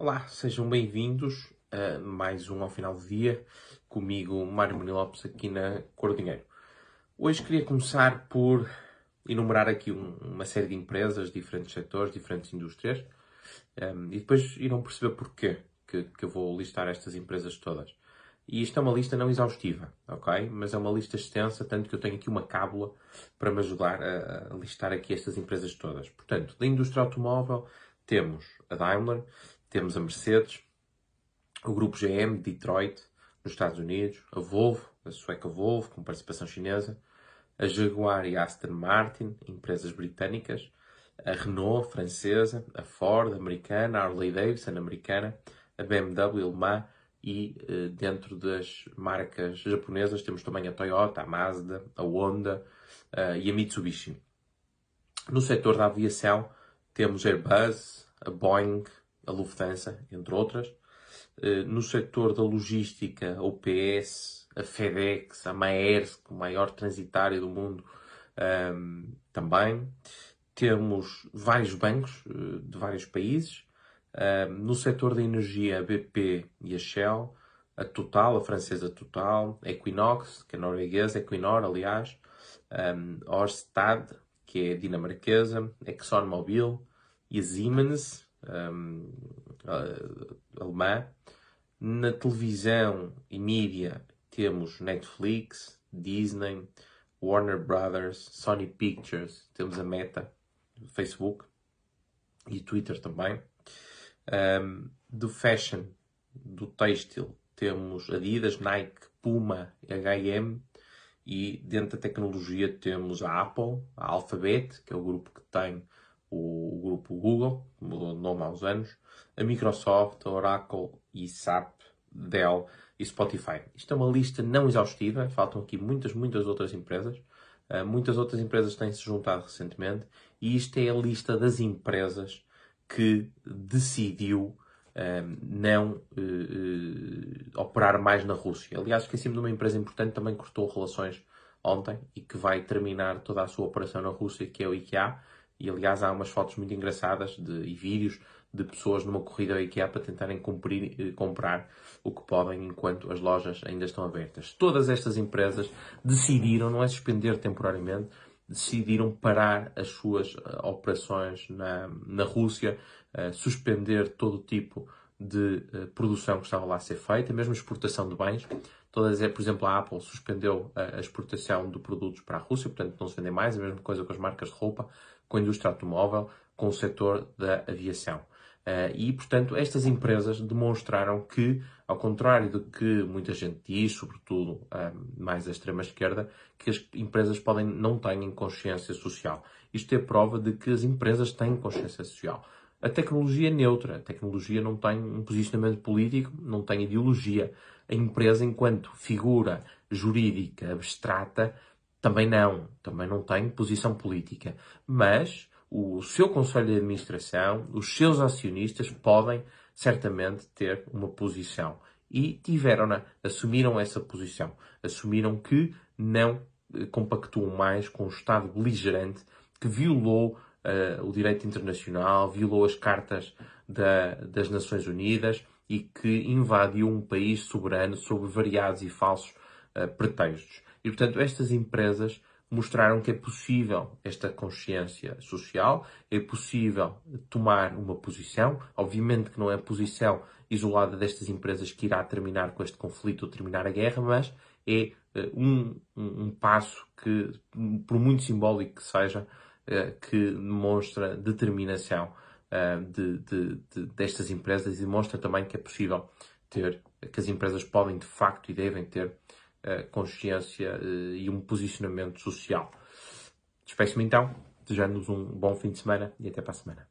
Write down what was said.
Olá, sejam bem-vindos a mais um ao final do dia, comigo, Mário Muni Lopes, aqui na Cor Dinheiro. Hoje queria começar por enumerar aqui um, uma série de empresas, diferentes setores, diferentes indústrias, e depois irão perceber porquê que, que eu vou listar estas empresas todas. E isto é uma lista não exaustiva, ok? Mas é uma lista extensa, tanto que eu tenho aqui uma cábula para me ajudar a, a listar aqui estas empresas todas. Portanto, da indústria automóvel temos a Daimler, temos a Mercedes, o grupo GM de Detroit, nos Estados Unidos, a Volvo, a sueca Volvo, com participação chinesa, a Jaguar e a Aston Martin, empresas britânicas, a Renault, francesa, a Ford, americana, a Harley Davidson, americana, a BMW, alemã, e eh, dentro das marcas japonesas temos também a Toyota, a Mazda, a Honda uh, e a Mitsubishi. No setor da aviação temos Airbus, a Boeing, a Lufthansa, entre outras. Eh, no setor da logística, a UPS, a FedEx, a Maersk, o maior transitário do mundo, ehm, também. Temos vários bancos uh, de vários países. Uh, no setor da energia, a BP e a Shell, a Total, a francesa Total, a Equinox, que é norueguesa, Equinor, aliás, um, ehm, Orsted, que é dinamarquesa, a ExxonMobil e a Siemens, um, alemã. Na televisão e mídia temos Netflix, Disney, Warner Brothers, Sony Pictures, temos a Meta, Facebook e Twitter também. Um, do fashion, do têxtil, temos Adidas, Nike, Puma, H&M e dentro da tecnologia temos a Apple, a Alphabet, que é o grupo que tem o, grupo Google, que mudou de nome há uns anos, a Microsoft, a Oracle e SAP, Dell e Spotify. Isto é uma lista não exaustiva, faltam aqui muitas, muitas outras empresas. Uh, muitas outras empresas têm-se juntado recentemente e isto é a lista das empresas que decidiu uh, não uh, operar mais na Rússia. Aliás, esqueci-me de uma empresa importante também cortou relações ontem e que vai terminar toda a sua operação na Rússia, que é o IKEA. E aliás há umas fotos muito engraçadas de, e vídeos de pessoas numa corrida ao IKEA para tentarem cumprir, eh, comprar o que podem enquanto as lojas ainda estão abertas. Todas estas empresas decidiram, não é suspender temporariamente, decidiram parar as suas uh, operações na, na Rússia, uh, suspender todo tipo de uh, produção que estava lá a ser feita, mesmo exportação de bens. Todas, por exemplo, a Apple suspendeu a exportação de produtos para a Rússia, portanto não se vendem mais, a mesma coisa com as marcas de roupa, com a indústria automóvel, com o setor da aviação. Uh, e, portanto, estas empresas demonstraram que, ao contrário do que muita gente diz, sobretudo mais a extrema-esquerda, que as empresas podem não têm consciência social. Isto é prova de que as empresas têm consciência social. A tecnologia é neutra, a tecnologia não tem um posicionamento político, não tem ideologia. A empresa, enquanto figura jurídica abstrata, também não, também não tem posição política. Mas o seu conselho de administração, os seus acionistas podem certamente ter uma posição. E tiveram-na, assumiram essa posição. Assumiram que não eh, compactuam mais com o Estado beligerante que violou uh, o direito internacional, violou as cartas da, das Nações Unidas e que invadiu um país soberano sob variados e falsos uh, pretextos. E, portanto, estas empresas mostraram que é possível esta consciência social, é possível tomar uma posição. Obviamente que não é a posição isolada destas empresas que irá terminar com este conflito ou terminar a guerra, mas é uh, um, um, um, passo que, por muito simbólico que seja, que demonstra determinação uh, de, de, de, destas empresas e demonstra também que é possível ter, que as empresas podem de facto e devem ter consciência e um posicionamento social. Despeço-me então, desejando-vos um bom fim de semana e até para a semana.